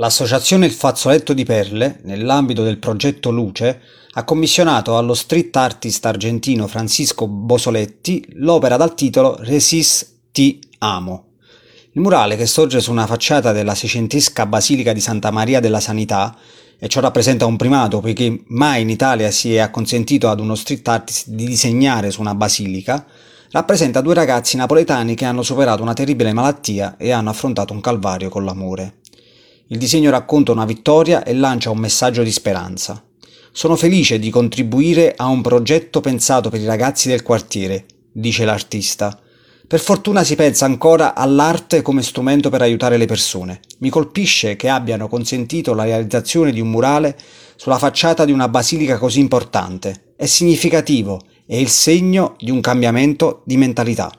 L'associazione Il Fazzoletto di Perle, nell'ambito del progetto Luce, ha commissionato allo street artist argentino Francisco Bosoletti l'opera dal titolo Resis ti amo. Il murale, che sorge su una facciata della seicentesca Basilica di Santa Maria della Sanità, e ciò rappresenta un primato poiché mai in Italia si è acconsentito ad uno street artist di disegnare su una basilica, rappresenta due ragazzi napoletani che hanno superato una terribile malattia e hanno affrontato un calvario con l'amore. Il disegno racconta una vittoria e lancia un messaggio di speranza. Sono felice di contribuire a un progetto pensato per i ragazzi del quartiere, dice l'artista. Per fortuna si pensa ancora all'arte come strumento per aiutare le persone. Mi colpisce che abbiano consentito la realizzazione di un murale sulla facciata di una basilica così importante. È significativo, è il segno di un cambiamento di mentalità.